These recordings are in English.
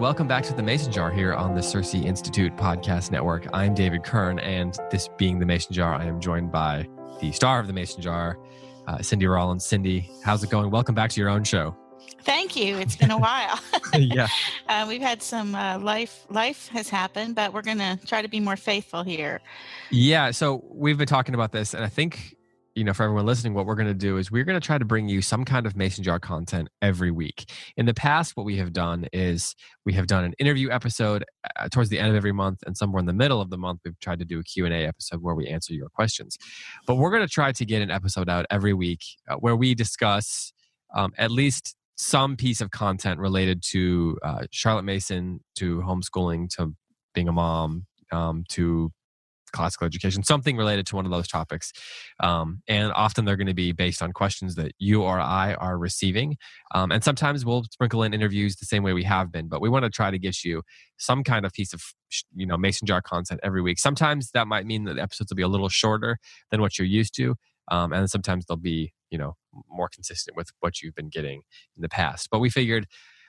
Welcome back to the Mason Jar here on the Circe Institute Podcast Network. I'm David Kern, and this being the Mason Jar, I am joined by the star of the Mason Jar, uh, Cindy Rollins. Cindy, how's it going? Welcome back to your own show. Thank you. It's been a while. yeah, uh, we've had some uh, life. Life has happened, but we're going to try to be more faithful here. yeah. So we've been talking about this, and I think you know, for everyone listening, what we're going to do is we're going to try to bring you some kind of mason jar content every week. In the past, what we have done is we have done an interview episode uh, towards the end of every month, and somewhere in the middle of the month, we've tried to do a Q&A episode where we answer your questions. But we're going to try to get an episode out every week uh, where we discuss um, at least some piece of content related to uh, Charlotte Mason, to homeschooling, to being a mom, um, to classical education, something related to one of those topics. Um, and often they're going to be based on questions that you or I are receiving. Um, and sometimes we'll sprinkle in interviews the same way we have been, but we want to try to get you some kind of piece of you know mason jar content every week. Sometimes that might mean that the episodes will be a little shorter than what you're used to. Um, and sometimes they'll be you know more consistent with what you've been getting in the past. But we figured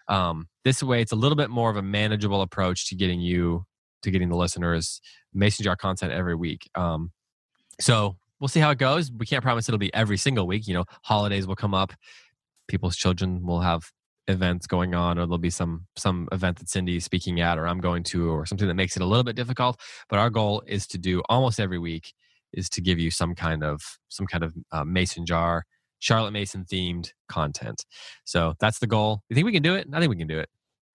um, this way it's a little bit more of a manageable approach to getting you to getting the listeners mason jar content every week. Um, so we'll see how it goes. We can't promise it'll be every single week. You know, holidays will come up, people's children will have events going on, or there'll be some some event that Cindy's speaking at, or I'm going to, or something that makes it a little bit difficult. But our goal is to do almost every week is to give you some kind of some kind of uh, mason jar charlotte mason themed content so that's the goal you think we can do it i think we can do it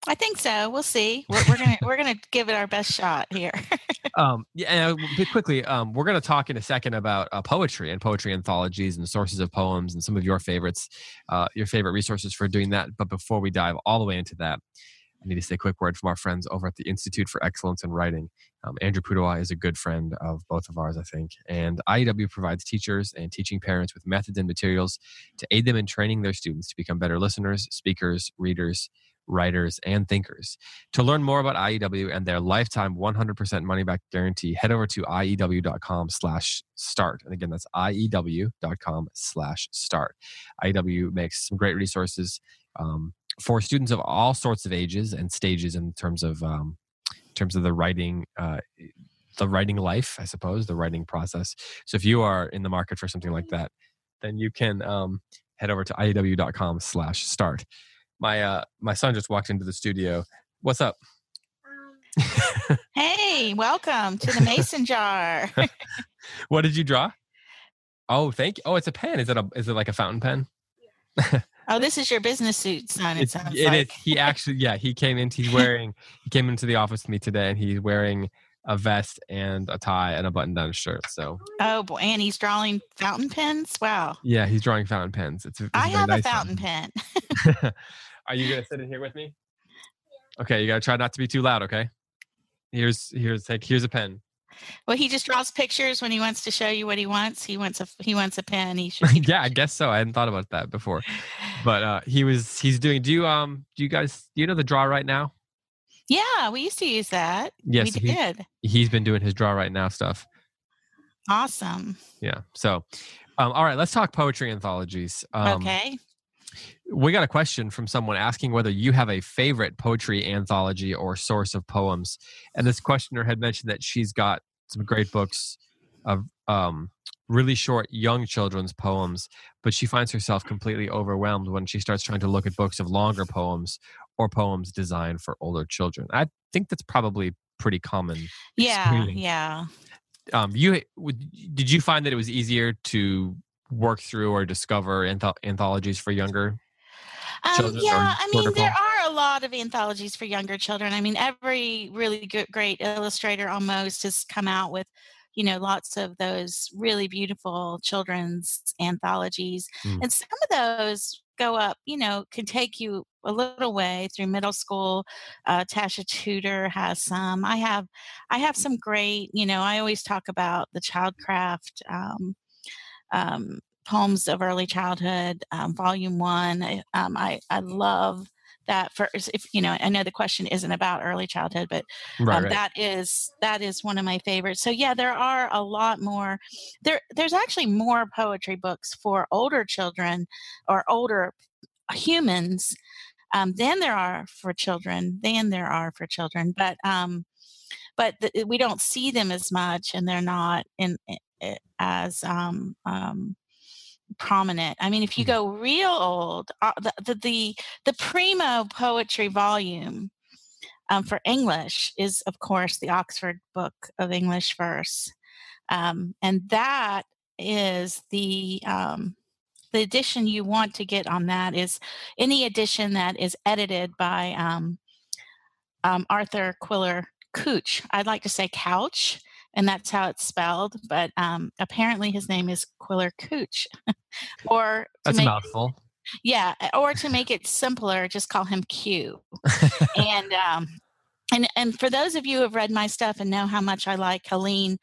I think so. We'll see. We're, we're gonna we're gonna give it our best shot here. um, yeah, and quickly, um, we're gonna talk in a second about uh, poetry and poetry anthologies and sources of poems and some of your favorites, uh, your favorite resources for doing that. But before we dive all the way into that, I need to say a quick word from our friends over at the Institute for Excellence in Writing. Um, Andrew Pudewa is a good friend of both of ours, I think. And IEW provides teachers and teaching parents with methods and materials to aid them in training their students to become better listeners, speakers, readers, writers, and thinkers. To learn more about IEW and their lifetime 100% money back guarantee, head over to IEW.com slash start. And again, that's IEW.com slash start. IEW makes some great resources um, for students of all sorts of ages and stages in terms of um, in terms of the writing uh, the writing life, I suppose, the writing process. So if you are in the market for something like that, then you can um, head over to IEW.com slash start my uh my son just walked into the studio. What's up? Um, hey, welcome to the mason jar. what did you draw? Oh, thank you. Oh, it's a pen. Is it a is it like a fountain pen? oh, this is your business suit, son. It it's, sounds it like. Is, he actually, yeah, he came in. He's wearing. he came into the office with me today, and he's wearing a vest and a tie and a button-down shirt. So. Oh boy, and he's drawing fountain pens. Wow. Yeah, he's drawing fountain pens. It's. it's I have nice a fountain pen. Are you gonna sit in here with me? Okay, you gotta try not to be too loud. Okay. Here's here's like here's a pen. Well, he just draws pictures when he wants to show you what he wants. He wants a he wants a pen. He should. yeah, I guess so. I hadn't thought about that before, but uh, he was he's doing. Do you um do you guys do you know the Draw Write Now? Yeah, we used to use that. Yes, we did. He, he's been doing his Draw Write Now stuff. Awesome. Yeah. So, um, all right, let's talk poetry anthologies. Um, okay. We got a question from someone asking whether you have a favorite poetry anthology or source of poems. And this questioner had mentioned that she's got some great books of um, really short young children's poems, but she finds herself completely overwhelmed when she starts trying to look at books of longer poems or poems designed for older children. I think that's probably pretty common. Yeah, experience. yeah. Um, you did you find that it was easier to work through or discover anth- anthologies for younger um, yeah, I mean, there are a lot of anthologies for younger children. I mean, every really good, great illustrator almost has come out with, you know, lots of those really beautiful children's anthologies. Mm. And some of those go up, you know, can take you a little way through middle school. Uh, Tasha Tudor has some. I have, I have some great. You know, I always talk about the Childcraft um, um, poems of early childhood, um, volume one. I, um, I, I love that first if you know i know the question isn't about early childhood but um, right, right. that is that is one of my favorites so yeah there are a lot more there there's actually more poetry books for older children or older humans um, than there are for children. Than there are for children, but um, but the, we don't see them as much, and they're not in, in as um, um, prominent. I mean, if you mm. go real old, uh, the, the, the the primo poetry volume um, for English is, of course, the Oxford Book of English Verse, um, and that is the um, the edition you want to get on that is any edition that is edited by um, um, Arthur Quiller Couch. I'd like to say Couch, and that's how it's spelled, but um, apparently his name is Quiller Couch. or that's a mouthful. Yeah, or to make it simpler, just call him Q. and um, and and for those of you who have read my stuff and know how much I like Helene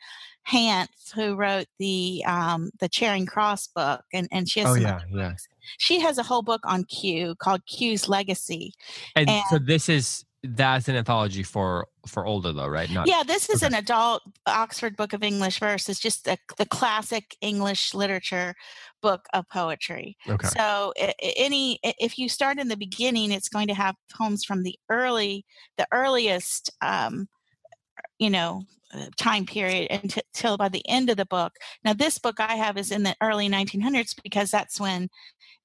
Hanff, who wrote the um, the Charing Cross book, and and she has oh yeah yeah she has a whole book on Q called Q's Legacy. And, and so this is that's an anthology for for older though, right? Not, yeah, this is okay. an adult Oxford Book of English Verse. It's just the, the classic English literature book of poetry. Okay. So any if you start in the beginning, it's going to have poems from the early the earliest um, you know time period until by the end of the book. Now, this book I have is in the early 1900s because that's when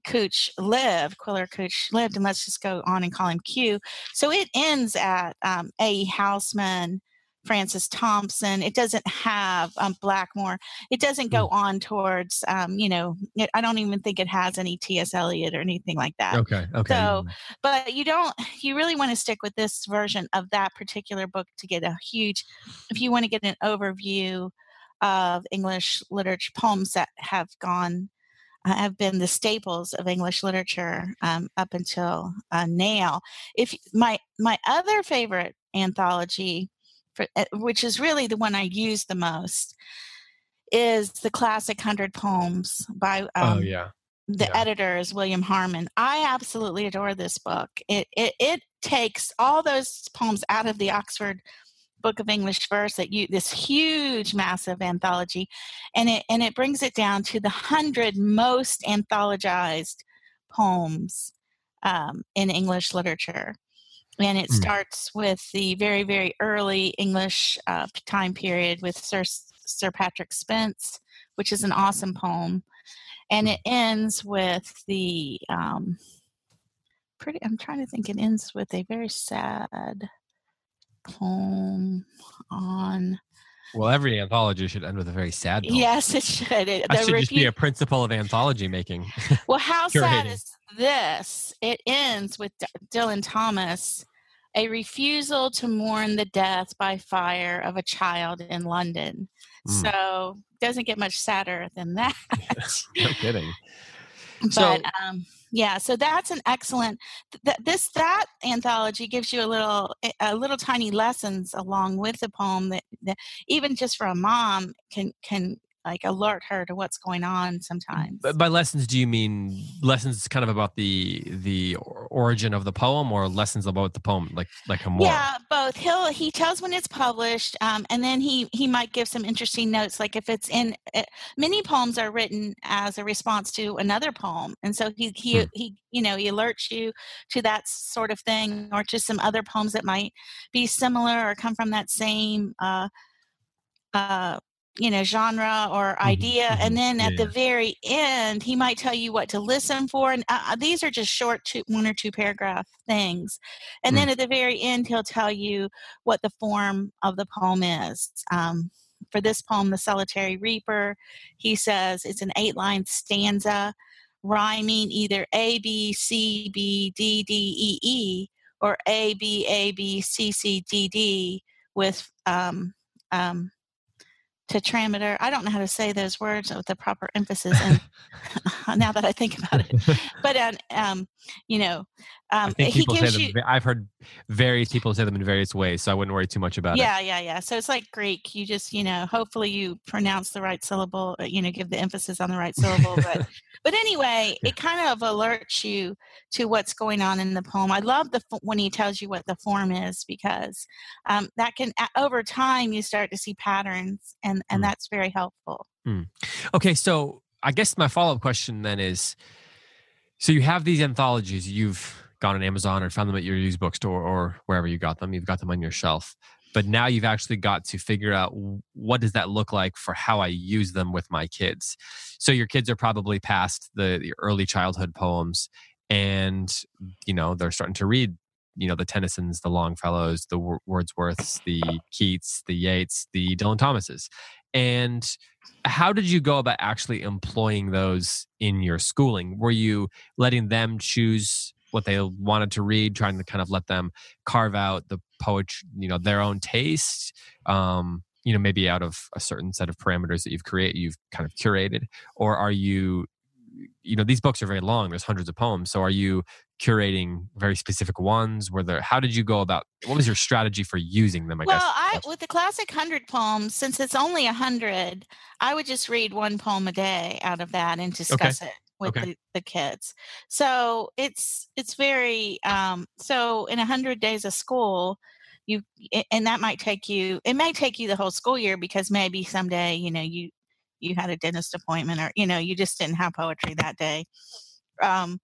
Couch lived, Quiller Couch lived, and let's just go on and call him Q. So it ends at um, A. Housman, Francis Thompson. It doesn't have um, Blackmore. It doesn't go mm. on towards, um, you know, it, I don't even think it has any T.S. Eliot or anything like that. Okay. Okay. So, but you don't, you really want to stick with this version of that particular book to get a huge, if you want to get an overview of English literature poems that have gone uh, have been the staples of English literature um, up until uh, now. If my my other favorite anthology for, eh, which is really the one I use the most, is the classic Hundred Poems by oh, um, oh yeah the yeah. editor is William Harmon. I absolutely adore this book. It, it it takes all those poems out of the Oxford Book of English Verse that you this huge massive anthology, and it and it brings it down to the hundred most anthologized poems um, in English literature and it mm. starts with the very very early english uh, time period with sir sir patrick spens which is an awesome poem and mm. it ends with the um, pretty i'm trying to think it ends with a very sad poem on well, every anthology should end with a very sad. Poem. Yes, it should. It, that should just be a principle of anthology making. Well, how sad is this? It ends with D- Dylan Thomas a refusal to mourn the death by fire of a child in London. Mm. So doesn't get much sadder than that. no kidding. But so, um, yeah, so that's an excellent. Th- this that anthology gives you a little eh, a little tiny lessons along with the poem that, that even just for a mom can can like alert her to what's going on sometimes. But by lessons, do you mean lessons kind of about the the origin of the poem, or lessons about the poem, like like a more? Yeah, both. He'll he tells when it's published, um, and then he he might give some interesting notes, like if it's in eh, many poems are written as a response to another poem, and so he he hmm. he you know he alerts you to that sort of thing, or to some other poems that might be similar or come from that same. Uh, uh, you know genre or mm-hmm, idea mm-hmm. and then at yeah. the very end he might tell you what to listen for and uh, uh, these are just short two, one or two paragraph things and mm. then at the very end he'll tell you what the form of the poem is um, for this poem the solitary reaper he says it's an eight line stanza rhyming either a b c b d d e e or a b a b c c d d with um, um, tetrameter. I don't know how to say those words with the proper emphasis. And now that I think about it, but um, um you know, um, he gives you. I've heard various people say them in various ways, so I wouldn't worry too much about yeah, it. Yeah, yeah, yeah. So it's like Greek. You just, you know, hopefully you pronounce the right syllable. Uh, you know, give the emphasis on the right syllable. But, but anyway, yeah. it kind of alerts you to what's going on in the poem. I love the when he tells you what the form is because um, that can over time you start to see patterns, and and mm. that's very helpful. Mm. Okay, so I guess my follow up question then is, so you have these anthologies. You've gone on Amazon or found them at your used bookstore or wherever you got them. You've got them on your shelf. But now you've actually got to figure out what does that look like for how I use them with my kids. So your kids are probably past the, the early childhood poems and you know they're starting to read you know the Tennysons, the Longfellows, the Wordsworths, the Keats, the Yeats, the Dylan Thomases. And how did you go about actually employing those in your schooling? Were you letting them choose what they wanted to read, trying to kind of let them carve out the poetry, you know, their own taste? Um, you know, maybe out of a certain set of parameters that you've created, you've kind of curated, or are you you know these books are very long there's hundreds of poems so are you curating very specific ones were there how did you go about what was your strategy for using them i well, guess i with the classic 100 poems since it's only a 100 i would just read one poem a day out of that and discuss okay. it with okay. the, the, kids. So it's it's very um so in 100 days of school you and that might take you it may take you the whole school year because maybe someday you know you you had a dentist appointment or you know you just didn't have poetry that day. Um,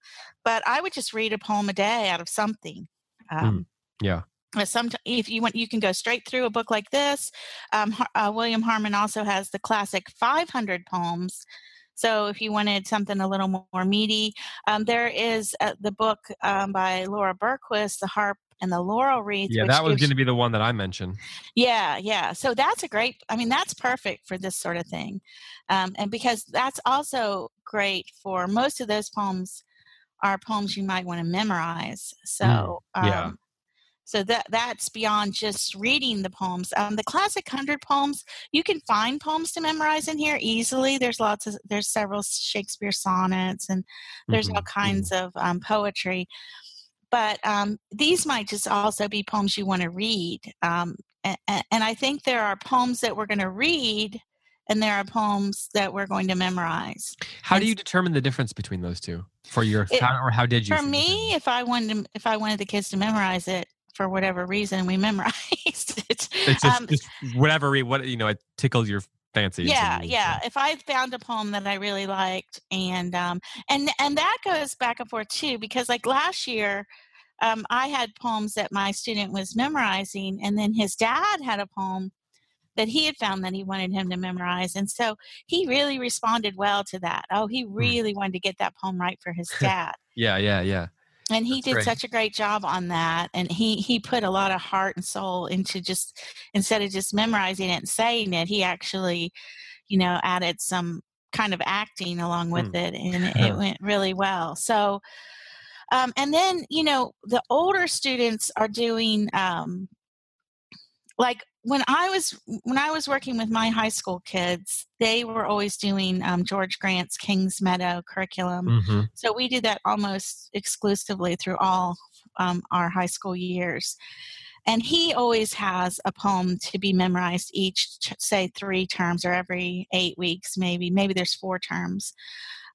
but i would just read a poem a day out of something um, mm, yeah. some if you want you can go straight through a book like this. Um, uh, william harmon also has the classic 500 poems so if you wanted something a little more meaty um, there is uh, the book um, by laura berquist the harp and the laurel wreath. Yeah, that was going to be the one that I mentioned. Yeah, yeah. So that's a great. I mean, that's perfect for this sort of thing, um, and because that's also great for most of those poems are poems you might want to memorize. So mm, yeah. Um, so that that's beyond just reading the poems. Um, the classic hundred poems, you can find poems to memorize in here easily. There's lots of there's several Shakespeare sonnets and there's mm-hmm, all kinds mm-hmm. of um, poetry but um, these might just also be poems you want to read. Um, and, and, I think there are poems that we're going to read, and there are poems that we're going to memorize. How do you determine the difference between those two for your, it, how, or how did you? For me, if I wanted, to, if I wanted the kids to memorize it, for whatever reason, we memorized it. It's just, um, just whatever, what you know, it tickled your fancy. Yeah, yeah. If I found a poem that I really liked, and um, and and that goes back and forth too, because like last year, um, I had poems that my student was memorizing, and then his dad had a poem that he had found that he wanted him to memorize. And so he really responded well to that. Oh, he hmm. really wanted to get that poem right for his dad. yeah, yeah, yeah. And he That's did great. such a great job on that. And he he put a lot of heart and soul into just instead of just memorizing it and saying it, he actually, you know, added some kind of acting along with mm. it and it went really well. So um, and then, you know, the older students are doing um, like when I was when I was working with my high school kids, they were always doing um, George Grant's Kings Meadow curriculum. Mm-hmm. So we did that almost exclusively through all um, our high school years. And he always has a poem to be memorized each, say, three terms or every eight weeks, maybe. Maybe there's four terms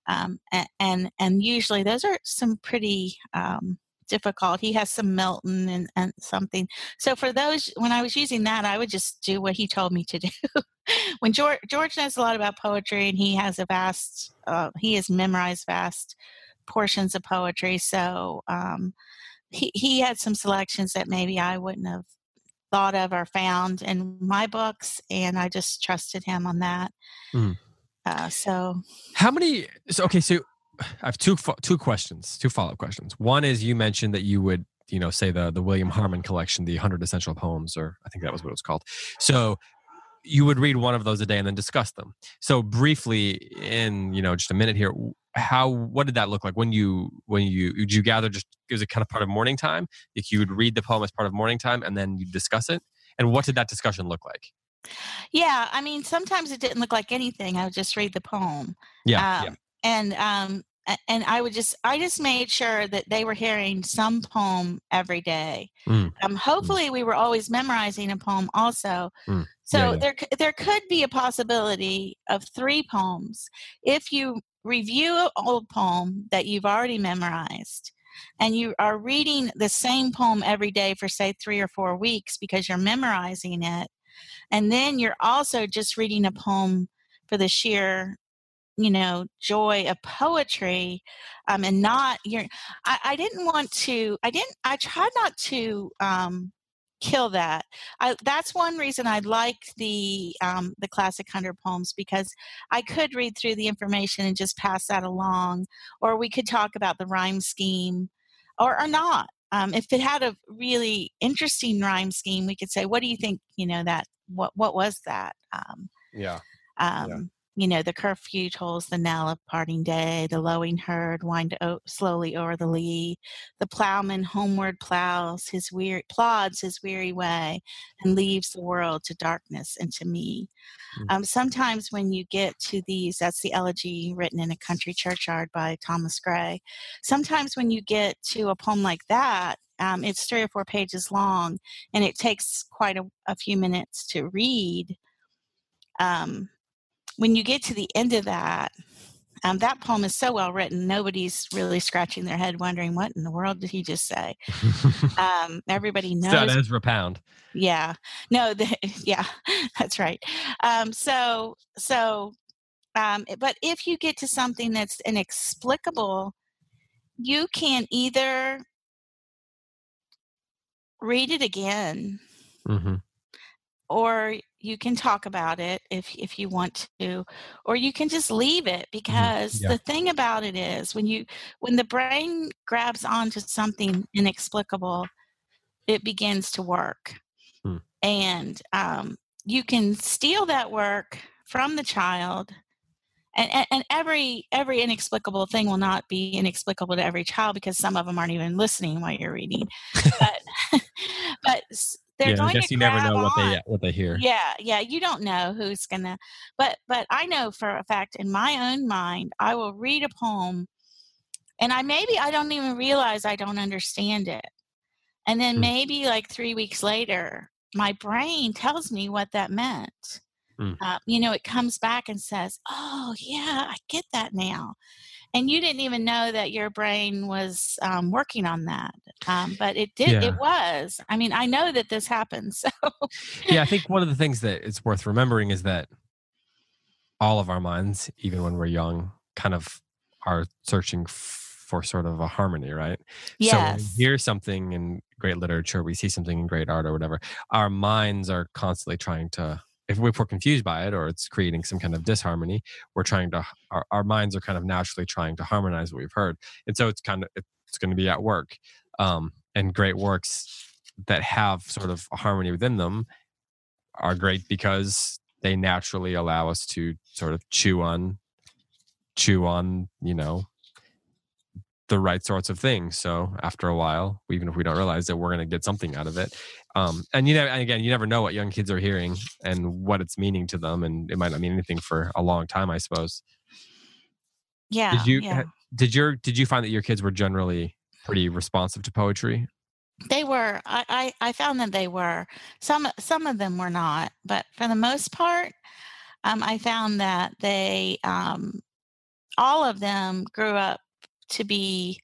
um, and and usually those are some pretty um, difficult. He has some Milton and, and something. So for those, when I was using that, I would just do what he told me to do. when George George knows a lot about poetry, and he has a vast, uh, he has memorized vast portions of poetry. So um, he he had some selections that maybe I wouldn't have thought of or found in my books, and I just trusted him on that. Mm. Uh, so, how many? So, okay, so I have two two questions, two follow up questions. One is you mentioned that you would, you know, say the the William Harmon collection, the Hundred Essential Poems, or I think that was what it was called. So, you would read one of those a day and then discuss them. So, briefly, in you know, just a minute here, how what did that look like when you when you did you gather? Just it was it kind of part of morning time? If you would read the poem as part of morning time and then you discuss it, and what did that discussion look like? Yeah, I mean, sometimes it didn't look like anything. I would just read the poem. Yeah, um, yeah. and um, and I would just I just made sure that they were hearing some poem every day. Mm. Um, mm. hopefully, mm. we were always memorizing a poem also. Mm. So yeah, yeah. there there could be a possibility of three poems if you review an old poem that you've already memorized and you are reading the same poem every day for say three or four weeks because you're memorizing it and then you're also just reading a poem for the sheer you know joy of poetry um, and not your I, I didn't want to i didn't i tried not to um, kill that. I, that's one reason i liked the um, the classic 100 poems because i could read through the information and just pass that along or we could talk about the rhyme scheme or, or not. Um, if it had a really interesting rhyme scheme we could say what do you think you know that what what was that? Um, yeah. Um, yeah you know, the curfew tolls the knell of parting day, the lowing herd wind o- slowly o'er the lea, the ploughman homeward ploughs his weary, plods his weary way, and leaves the world to darkness and to me. Mm-hmm. Um, sometimes when you get to these, that's the elegy written in a country churchyard by Thomas Gray. Sometimes when you get to a poem like that, um, it's three or four pages long, and it takes quite a, a few minutes to read. Um, when you get to the end of that, um, that poem is so well written, nobody's really scratching their head wondering what in the world did he just say. um, everybody knows. That Ezra Pound. Yeah, no, the, yeah, that's right. Um, so, so, um, but if you get to something that's inexplicable, you can either read it again. Mm-hmm or you can talk about it if if you want to or you can just leave it mm-hmm. because yeah. the thing about it is when you when the brain grabs onto something inexplicable it begins to work hmm. and um, you can steal that work from the child and, and, and, every every inexplicable thing will not be inexplicable to every child because some of them aren't even listening while you're reading but but they're yeah, going I guess to you never know on. what they what they hear. Yeah, yeah, you don't know who's gonna. But but I know for a fact in my own mind, I will read a poem, and I maybe I don't even realize I don't understand it, and then mm. maybe like three weeks later, my brain tells me what that meant. Mm. Uh, you know, it comes back and says, "Oh yeah, I get that now." And you didn't even know that your brain was um, working on that um, but it did yeah. it was i mean i know that this happens so yeah i think one of the things that it's worth remembering is that all of our minds even when we're young kind of are searching for sort of a harmony right yes. so we hear something in great literature we see something in great art or whatever our minds are constantly trying to if, we're confused by it or it's creating some kind of disharmony we're trying to our, our minds are kind of naturally trying to harmonize what we've heard. And so it's kind of it's going to be at work um, and great works that have sort of harmony within them are great because they naturally allow us to sort of chew on chew on you know the right sorts of things. So after a while, even if we don't realize it, we're going to get something out of it. Um, and you know, and again, you never know what young kids are hearing and what it's meaning to them, and it might not mean anything for a long time, I suppose. Yeah. Did you yeah. did your did you find that your kids were generally pretty responsive to poetry? They were. I, I, I found that they were. Some some of them were not, but for the most part, um, I found that they um, all of them grew up to be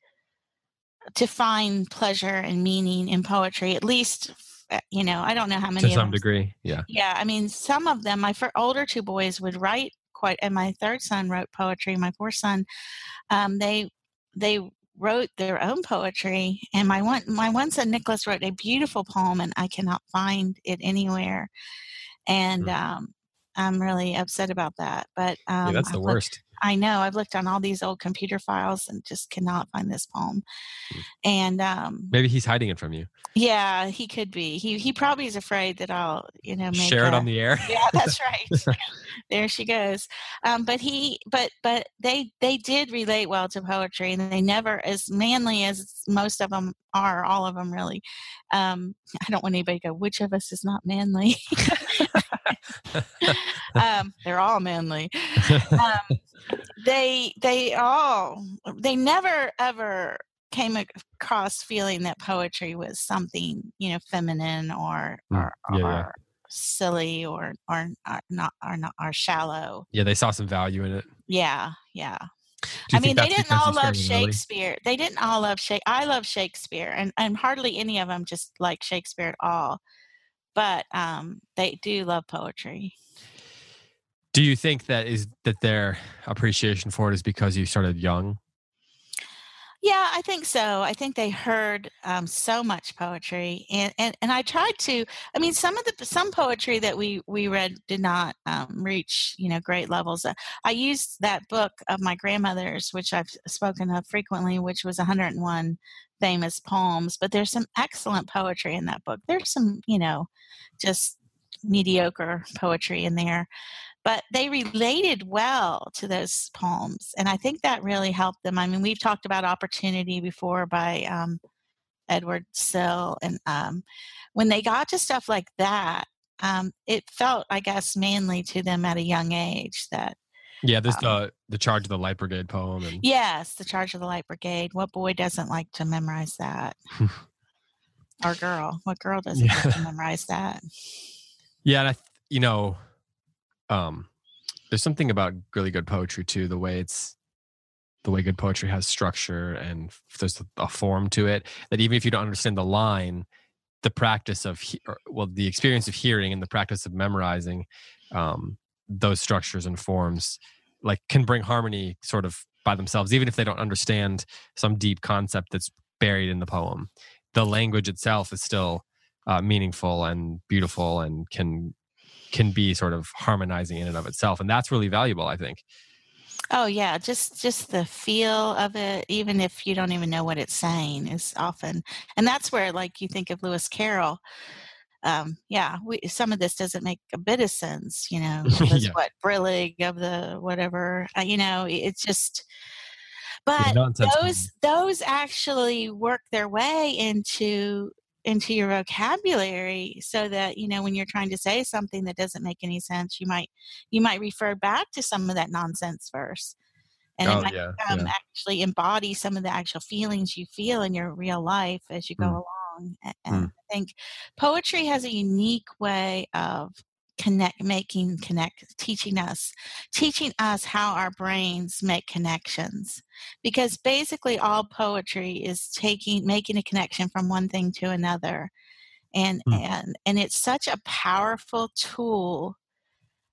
to find pleasure and meaning in poetry at least uh, you know i don't know how many to some degree yeah yeah i mean some of them my older two boys would write quite and my third son wrote poetry my fourth son um, they they wrote their own poetry and my one my one son nicholas wrote a beautiful poem and i cannot find it anywhere and mm. um, i'm really upset about that but um, yeah, that's the worst I know. I've looked on all these old computer files and just cannot find this poem. Hmm. And um, maybe he's hiding it from you. Yeah, he could be. He he probably is afraid that I'll you know share a, it on the air. Yeah, that's right. there she goes. Um, but he but but they they did relate well to poetry, and they never as manly as most of them are. All of them really. Um, I don't want anybody to go. Which of us is not manly? um, they're all manly. Um, they they all they never ever came across feeling that poetry was something you know feminine or mm, or, yeah, or yeah. silly or, or or not or not or shallow. Yeah, they saw some value in it. Yeah, yeah. I mean, they didn't all love Shakespeare. Early? They didn't all love Shakespeare. I love Shakespeare, and and hardly any of them just like Shakespeare at all. But um, they do love poetry Do you think that is that their appreciation for it is because you started young? Yeah, I think so. I think they heard um, so much poetry, and, and and I tried to. I mean, some of the some poetry that we we read did not um, reach you know great levels. Uh, I used that book of my grandmother's, which I've spoken of frequently, which was 101 famous poems. But there's some excellent poetry in that book. There's some you know just mediocre poetry in there but they related well to those poems and i think that really helped them. I mean we've talked about opportunity before by um, edward sill and um, when they got to stuff like that um, it felt i guess mainly to them at a young age that yeah this um, uh, the charge of the light brigade poem and... yes the charge of the light brigade. What boy doesn't like to memorize that? Or girl. What girl doesn't yeah. like to memorize that? Yeah and i you know um there's something about really good poetry too the way it's the way good poetry has structure and there's a form to it that even if you don't understand the line the practice of well the experience of hearing and the practice of memorizing um, those structures and forms like can bring harmony sort of by themselves even if they don't understand some deep concept that's buried in the poem. The language itself is still uh, meaningful and beautiful and can can be sort of harmonizing in and of itself and that's really valuable i think oh yeah just just the feel of it even if you don't even know what it's saying is often and that's where like you think of lewis carroll um, yeah, we, some of this doesn't make a bit of sense, you know. yeah. What Brillig of the whatever, uh, you know, it's just. But those those actually work their way into into your vocabulary so that you know when you're trying to say something that doesn't make any sense you might you might refer back to some of that nonsense verse and oh, it might yeah, um, yeah. actually embody some of the actual feelings you feel in your real life as you go mm. along and mm. i think poetry has a unique way of connect making connect teaching us teaching us how our brains make connections because basically all poetry is taking making a connection from one thing to another and mm. and and it's such a powerful tool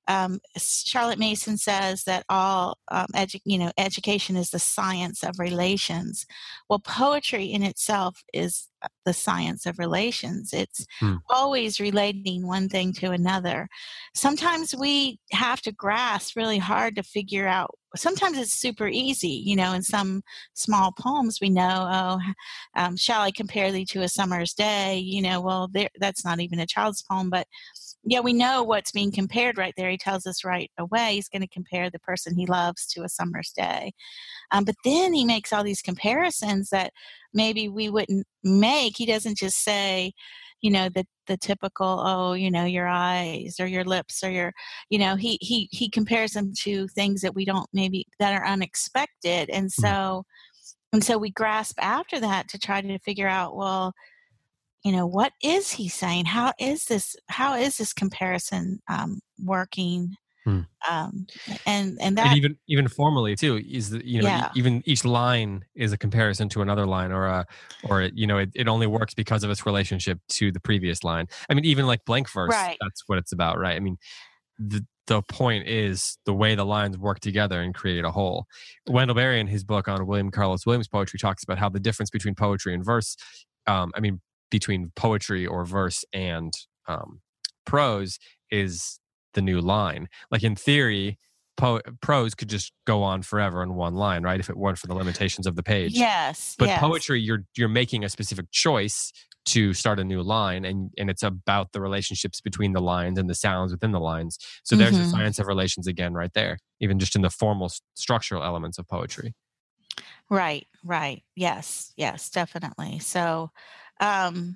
um, Charlotte Mason says that all um, edu- you know education is the science of relations. Well, poetry in itself is uh, the science of relations. It's hmm. always relating one thing to another. Sometimes we have to grasp really hard to figure out. Sometimes it's super easy, you know. In some small poems, we know, oh, um, shall I compare thee to a summer's day? You know, well, that's not even a child's poem, but yeah, we know what's being compared right there. He tells us right away he's going to compare the person he loves to a summer's day. Um, but then he makes all these comparisons that maybe we wouldn't make. He doesn't just say, you know, the the typical, oh, you know, your eyes or your lips or your, you know, he he he compares them to things that we don't maybe that are unexpected, and mm. so and so we grasp after that to try to figure out, well, you know what is he saying how is this how is this comparison um, working hmm. um, and and that and even even formally too is the, you know yeah. even each line is a comparison to another line or a or you know it, it only works because of its relationship to the previous line i mean even like blank verse right. that's what it's about right i mean the the point is the way the lines work together and create a whole. Wendell Berry, in his book on William Carlos Williams poetry, talks about how the difference between poetry and verse. Um, I mean, between poetry or verse and um, prose is the new line. Like in theory, po- prose could just go on forever in one line, right? If it weren't for the limitations of the page. Yes. But yes. poetry, you're you're making a specific choice to start a new line, and and it's about the relationships between the lines and the sounds within the lines. So there's mm-hmm. the science of relations again, right there. Even just in the formal structural elements of poetry. Right. Right. Yes. Yes. Definitely. So um,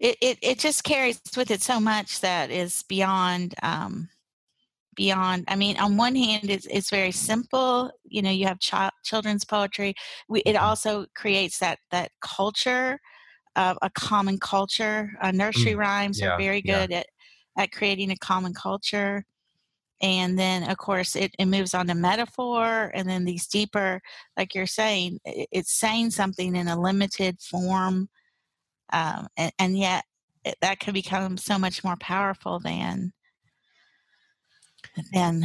it, it, it just carries with it so much that is beyond um, beyond i mean on one hand it's, it's very simple you know you have ch- children's poetry we, it also creates that that culture uh, a common culture uh, nursery mm, rhymes yeah, are very good yeah. at at creating a common culture and then of course it, it moves on to metaphor and then these deeper like you're saying it, it's saying something in a limited form um, and, and, yet it, that can become so much more powerful than than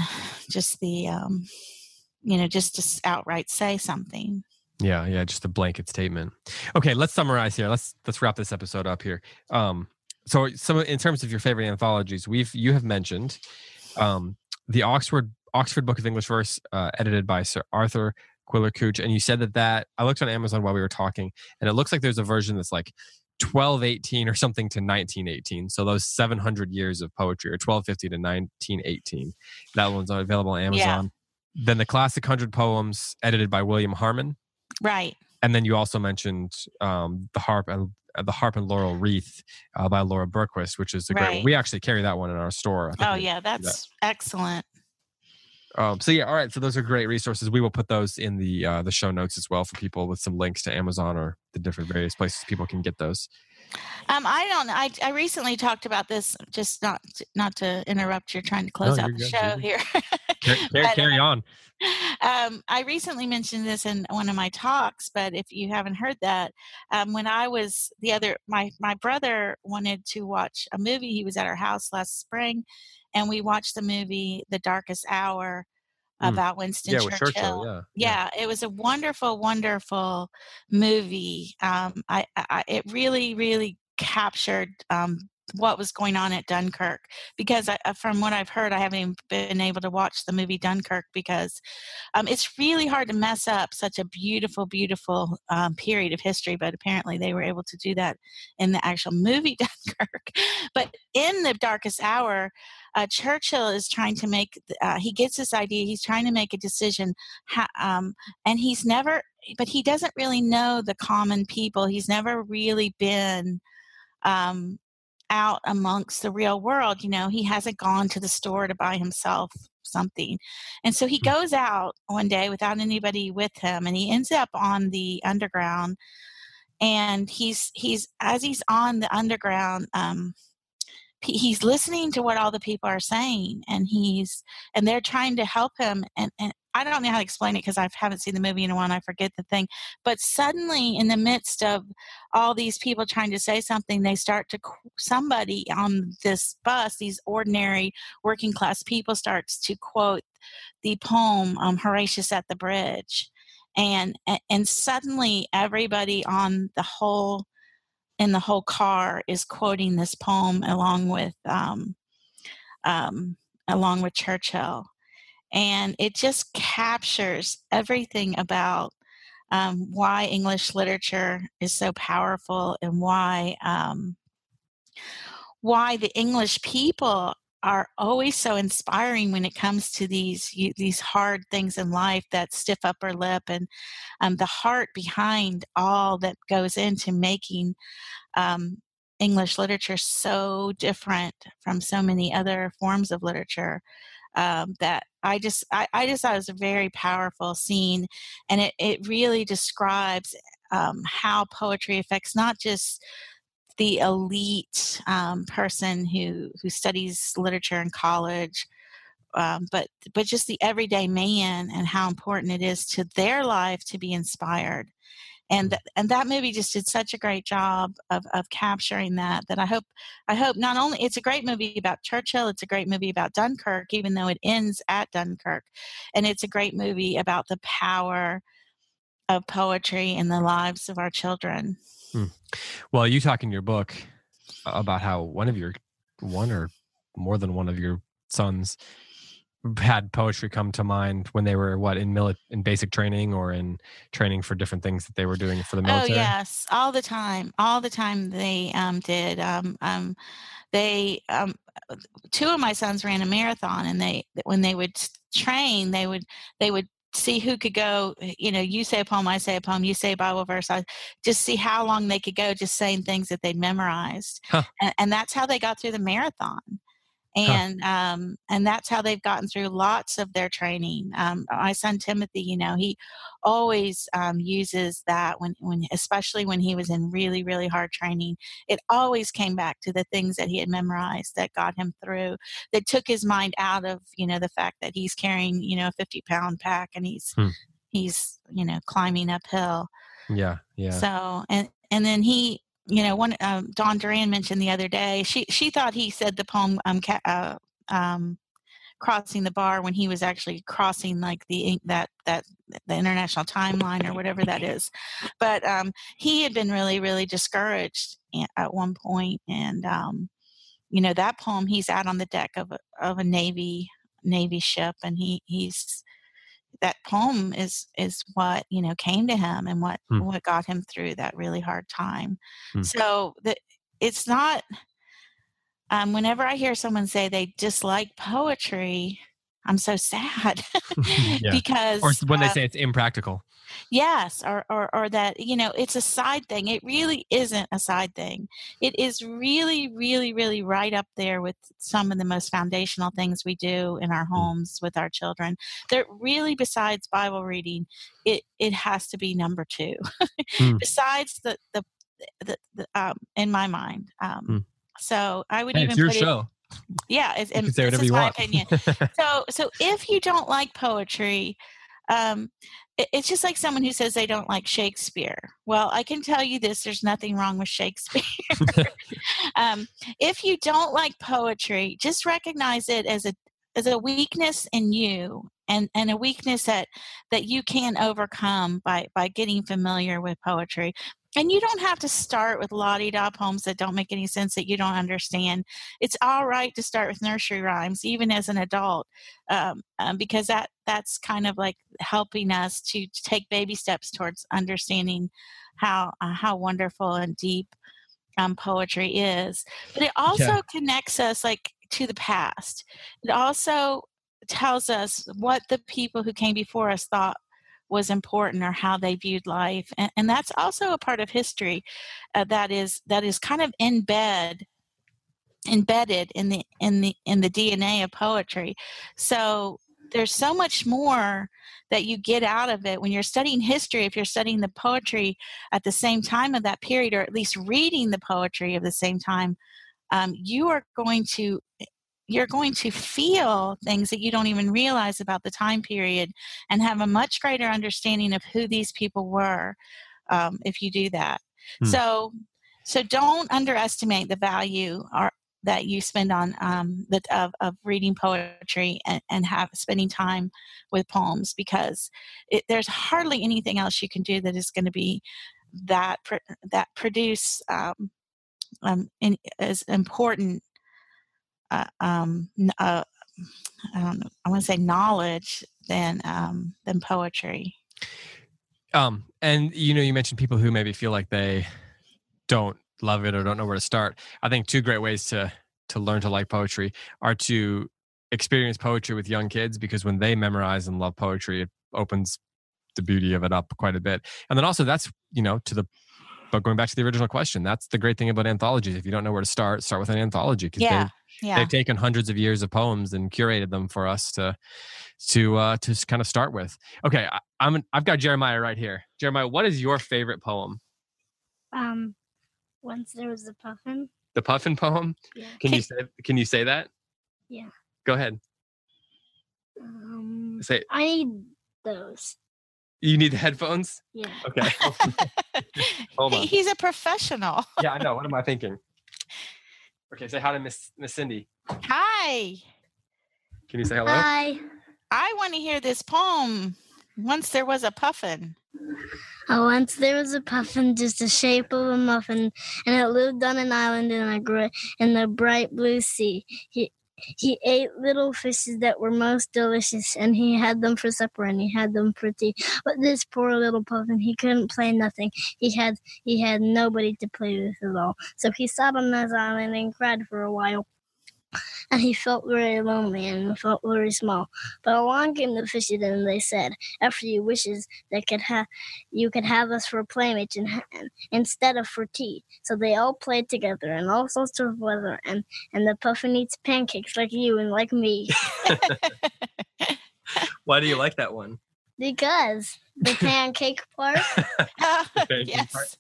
just the um, you know just to outright say something. Yeah, yeah, just a blanket statement. Okay, let's summarize here. Let's let's wrap this episode up here. Um, so some in terms of your favorite anthologies, we've you have mentioned um, the Oxford Oxford Book of English Verse, uh, edited by Sir Arthur Quiller Couch, and you said that that I looked on Amazon while we were talking, and it looks like there's a version that's like 1218 or something to 1918. So those 700 years of poetry, or 1250 to 1918. That one's available on Amazon. Yeah. Then the classic 100 poems, edited by William Harmon. Right. And then you also mentioned um, the harp and uh, the harp and laurel wreath uh, by Laura Berquist, which is a right. great. We actually carry that one in our store. Oh yeah, that's that. excellent. Um, so yeah, all right. So those are great resources. We will put those in the uh, the show notes as well for people with some links to Amazon or the different various places people can get those. Um, I don't. I I recently talked about this. Just not not to interrupt. You're trying to close no, out the good. show here. carry, but, carry on. Um, I recently mentioned this in one of my talks, but if you haven't heard that, um, when I was the other, my my brother wanted to watch a movie. He was at our house last spring, and we watched the movie The Darkest Hour mm. about Winston yeah, Churchill. Churchill yeah. yeah. yeah, it was a wonderful, wonderful movie. Um, I, I, it really, really captured um, what was going on at Dunkirk because I, uh, from what I've heard, I haven't even been able to watch the movie Dunkirk because um, it's really hard to mess up such a beautiful, beautiful um, period of history. But apparently, they were able to do that in the actual movie Dunkirk. but in the darkest hour, uh, Churchill is trying to make. Uh, he gets this idea. He's trying to make a decision, um, and he's never. But he doesn't really know the common people. He's never really been um, out amongst the real world. You know, he hasn't gone to the store to buy himself something. And so he goes out one day without anybody with him and he ends up on the underground and he's he's as he's on the underground um he's listening to what all the people are saying and he's and they're trying to help him and, and I don't know how to explain it because I haven't seen the movie in a while I forget the thing. But suddenly, in the midst of all these people trying to say something, they start to, somebody on this bus, these ordinary working class people, starts to quote the poem um, Horatius at the Bridge. And, and suddenly, everybody on the whole, in the whole car is quoting this poem along with, um, um, along with Churchill and it just captures everything about um, why English literature is so powerful and why um, why the English people are always so inspiring when it comes to these these hard things in life that stiff upper lip and um, the heart behind all that goes into making um, English literature so different from so many other forms of literature um, that I just I, I, just thought it was a very powerful scene, and it it really describes um, how poetry affects not just the elite um, person who who studies literature in college. Um, but but just the everyday man and how important it is to their life to be inspired and and that movie just did such a great job of, of capturing that that I hope I hope not only it's a great movie about Churchill it's a great movie about Dunkirk even though it ends at Dunkirk and it's a great movie about the power of poetry in the lives of our children. Hmm. Well, you talk in your book about how one of your one or more than one of your sons had poetry come to mind when they were what in mili- in basic training or in training for different things that they were doing for the oh, military? Oh yes, all the time, all the time they um, did. Um, um, they um, two of my sons ran a marathon, and they when they would train, they would they would see who could go you know you say a poem i say a poem you say a bible verse I, just see how long they could go just saying things that they'd memorized huh. and, and, that's how they got through the marathon and huh. um, and that's how they've gotten through lots of their training. Um, my son Timothy, you know, he always um, uses that when when especially when he was in really really hard training. It always came back to the things that he had memorized that got him through. That took his mind out of you know the fact that he's carrying you know a fifty pound pack and he's hmm. he's you know climbing uphill. Yeah, yeah. So and and then he you know, one um, Duran mentioned the other day. She she thought he said the poem um, ca- uh, um, crossing the bar when he was actually crossing like the that that the international timeline or whatever that is. But um, he had been really really discouraged at one point, and um, you know that poem he's out on the deck of a, of a navy navy ship, and he he's that poem is is what you know came to him and what hmm. what got him through that really hard time. Hmm. So that it's not um, whenever I hear someone say they dislike poetry, I'm so sad because or when uh, they say it's impractical. Yes, or, or or that you know it's a side thing. It really isn't a side thing. It is really, really, really right up there with some of the most foundational things we do in our mm. homes with our children. That really, besides Bible reading, it it has to be number two. mm. Besides the the, the, the um, in my mind. Um, mm so I would hey, even it's your put show. It, yeah, it's, and say whatever you my want. opinion. so so if you don't like poetry, um, it, it's just like someone who says they don't like Shakespeare. Well, I can tell you this: there's nothing wrong with Shakespeare. um, if you don't like poetry, just recognize it as a as a weakness in you and and a weakness that that you can overcome by by getting familiar with poetry and you don't have to start with lottie da poems that don't make any sense that you don't understand. It's all right to start with nursery rhymes, even as an adult, um, um, because that that's kind of like helping us to, to take baby steps towards understanding how uh, how wonderful and deep um, poetry is. But it also yeah. connects us like to the past. It also tells us what the people who came before us thought was important or how they viewed life and, and that's also a part of history uh, that is that is kind of in bed embedded in the in the in the dna of poetry. So there's so much more that you get out of it when you're studying history if you're studying the poetry at the same time of that period or at least reading the poetry of the same time um, you are going to you're going to feel things that you don't even realize about the time period and have a much greater understanding of who these people were um, if you do that hmm. so so don't underestimate the value or that you spend on um, the, of, of reading poetry and, and have spending time with poems because it, there's hardly anything else you can do that is going to be that that produce um, um, in, as important uh, um, uh, I don't know, I want to say knowledge than um, than poetry. Um, and you know, you mentioned people who maybe feel like they don't love it or don't know where to start. I think two great ways to to learn to like poetry are to experience poetry with young kids because when they memorize and love poetry, it opens the beauty of it up quite a bit. And then also that's you know to the but going back to the original question, that's the great thing about anthologies. If you don't know where to start, start with an anthology because yeah, they, yeah. they've taken hundreds of years of poems and curated them for us to to uh, to kind of start with. Okay, I, I'm I've got Jeremiah right here. Jeremiah, what is your favorite poem? Um, once there was a puffin. The puffin poem. Yeah. Can you say Can you say that? Yeah. Go ahead. Um, say. I need those. You need the headphones? Yeah. Okay. Hold on. He's a professional. yeah, I know. What am I thinking? Okay, say hi to Miss Miss Cindy. Hi. Can you say hello? Hi. I want to hear this poem. Once there was a puffin. Oh, once there was a puffin, just the shape of a muffin, and it lived on an island in a gray, in the bright blue sea. He, he ate little fishes that were most delicious, and he had them for supper and he had them for tea. But this poor little puffin, he couldn't play nothing. He had he had nobody to play with at all. So he sat on his island and cried for a while and he felt very lonely and felt very small. But along came the fishes, and they said, "After you wishes, they could have you could have us for playmates and, and instead of for tea." So they all played together in all sorts of weather, and and the puffin eats pancakes like you and like me. Why do you like that one? Because the pancake part. the pancake yes. Part?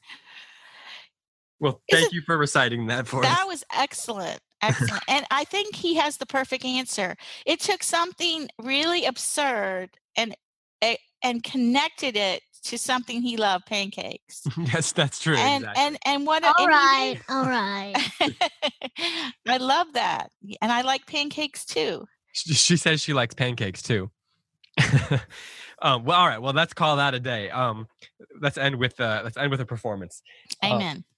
Well, thank you for reciting that for that us. That was excellent. Excellent. and I think he has the perfect answer. It took something really absurd and eh, and connected it to something he loved, pancakes. yes, that's true. And exactly. and and what all and right, all right. I love that. And I like pancakes too. She, she says she likes pancakes too. um, well, all right. Well, let's call that a day. Um, let's end with uh, let's end with a performance. Uh, Amen. Uh,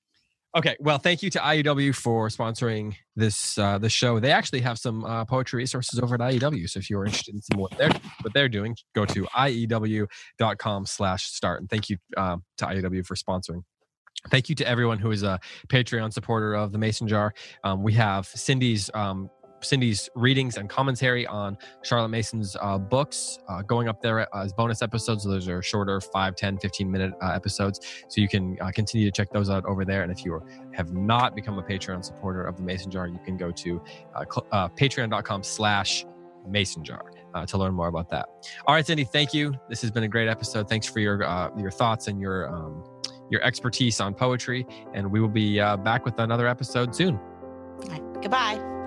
okay. Well, thank you to IEW for sponsoring this uh, this show. They actually have some uh, poetry resources over at IEW. So if you're interested in some what they're what they're doing, go to iew.com/start. And thank you uh, to IEW for sponsoring. Thank you to everyone who is a Patreon supporter of the Mason Jar. Um, we have Cindy's um, Cindy's readings and commentary on Charlotte Mason's uh, books uh, going up there as bonus episodes. Those are shorter 5, 10, 15 minute uh, episodes. So you can uh, continue to check those out over there. And if you have not become a Patreon supporter of the Mason Jar, you can go to uh, uh, patreon.com slash Mason Jar. Uh, to learn more about that. All right, Cindy, thank you. This has been a great episode. Thanks for your uh, your thoughts and your um, your expertise on poetry. And we will be uh, back with another episode soon. Goodbye.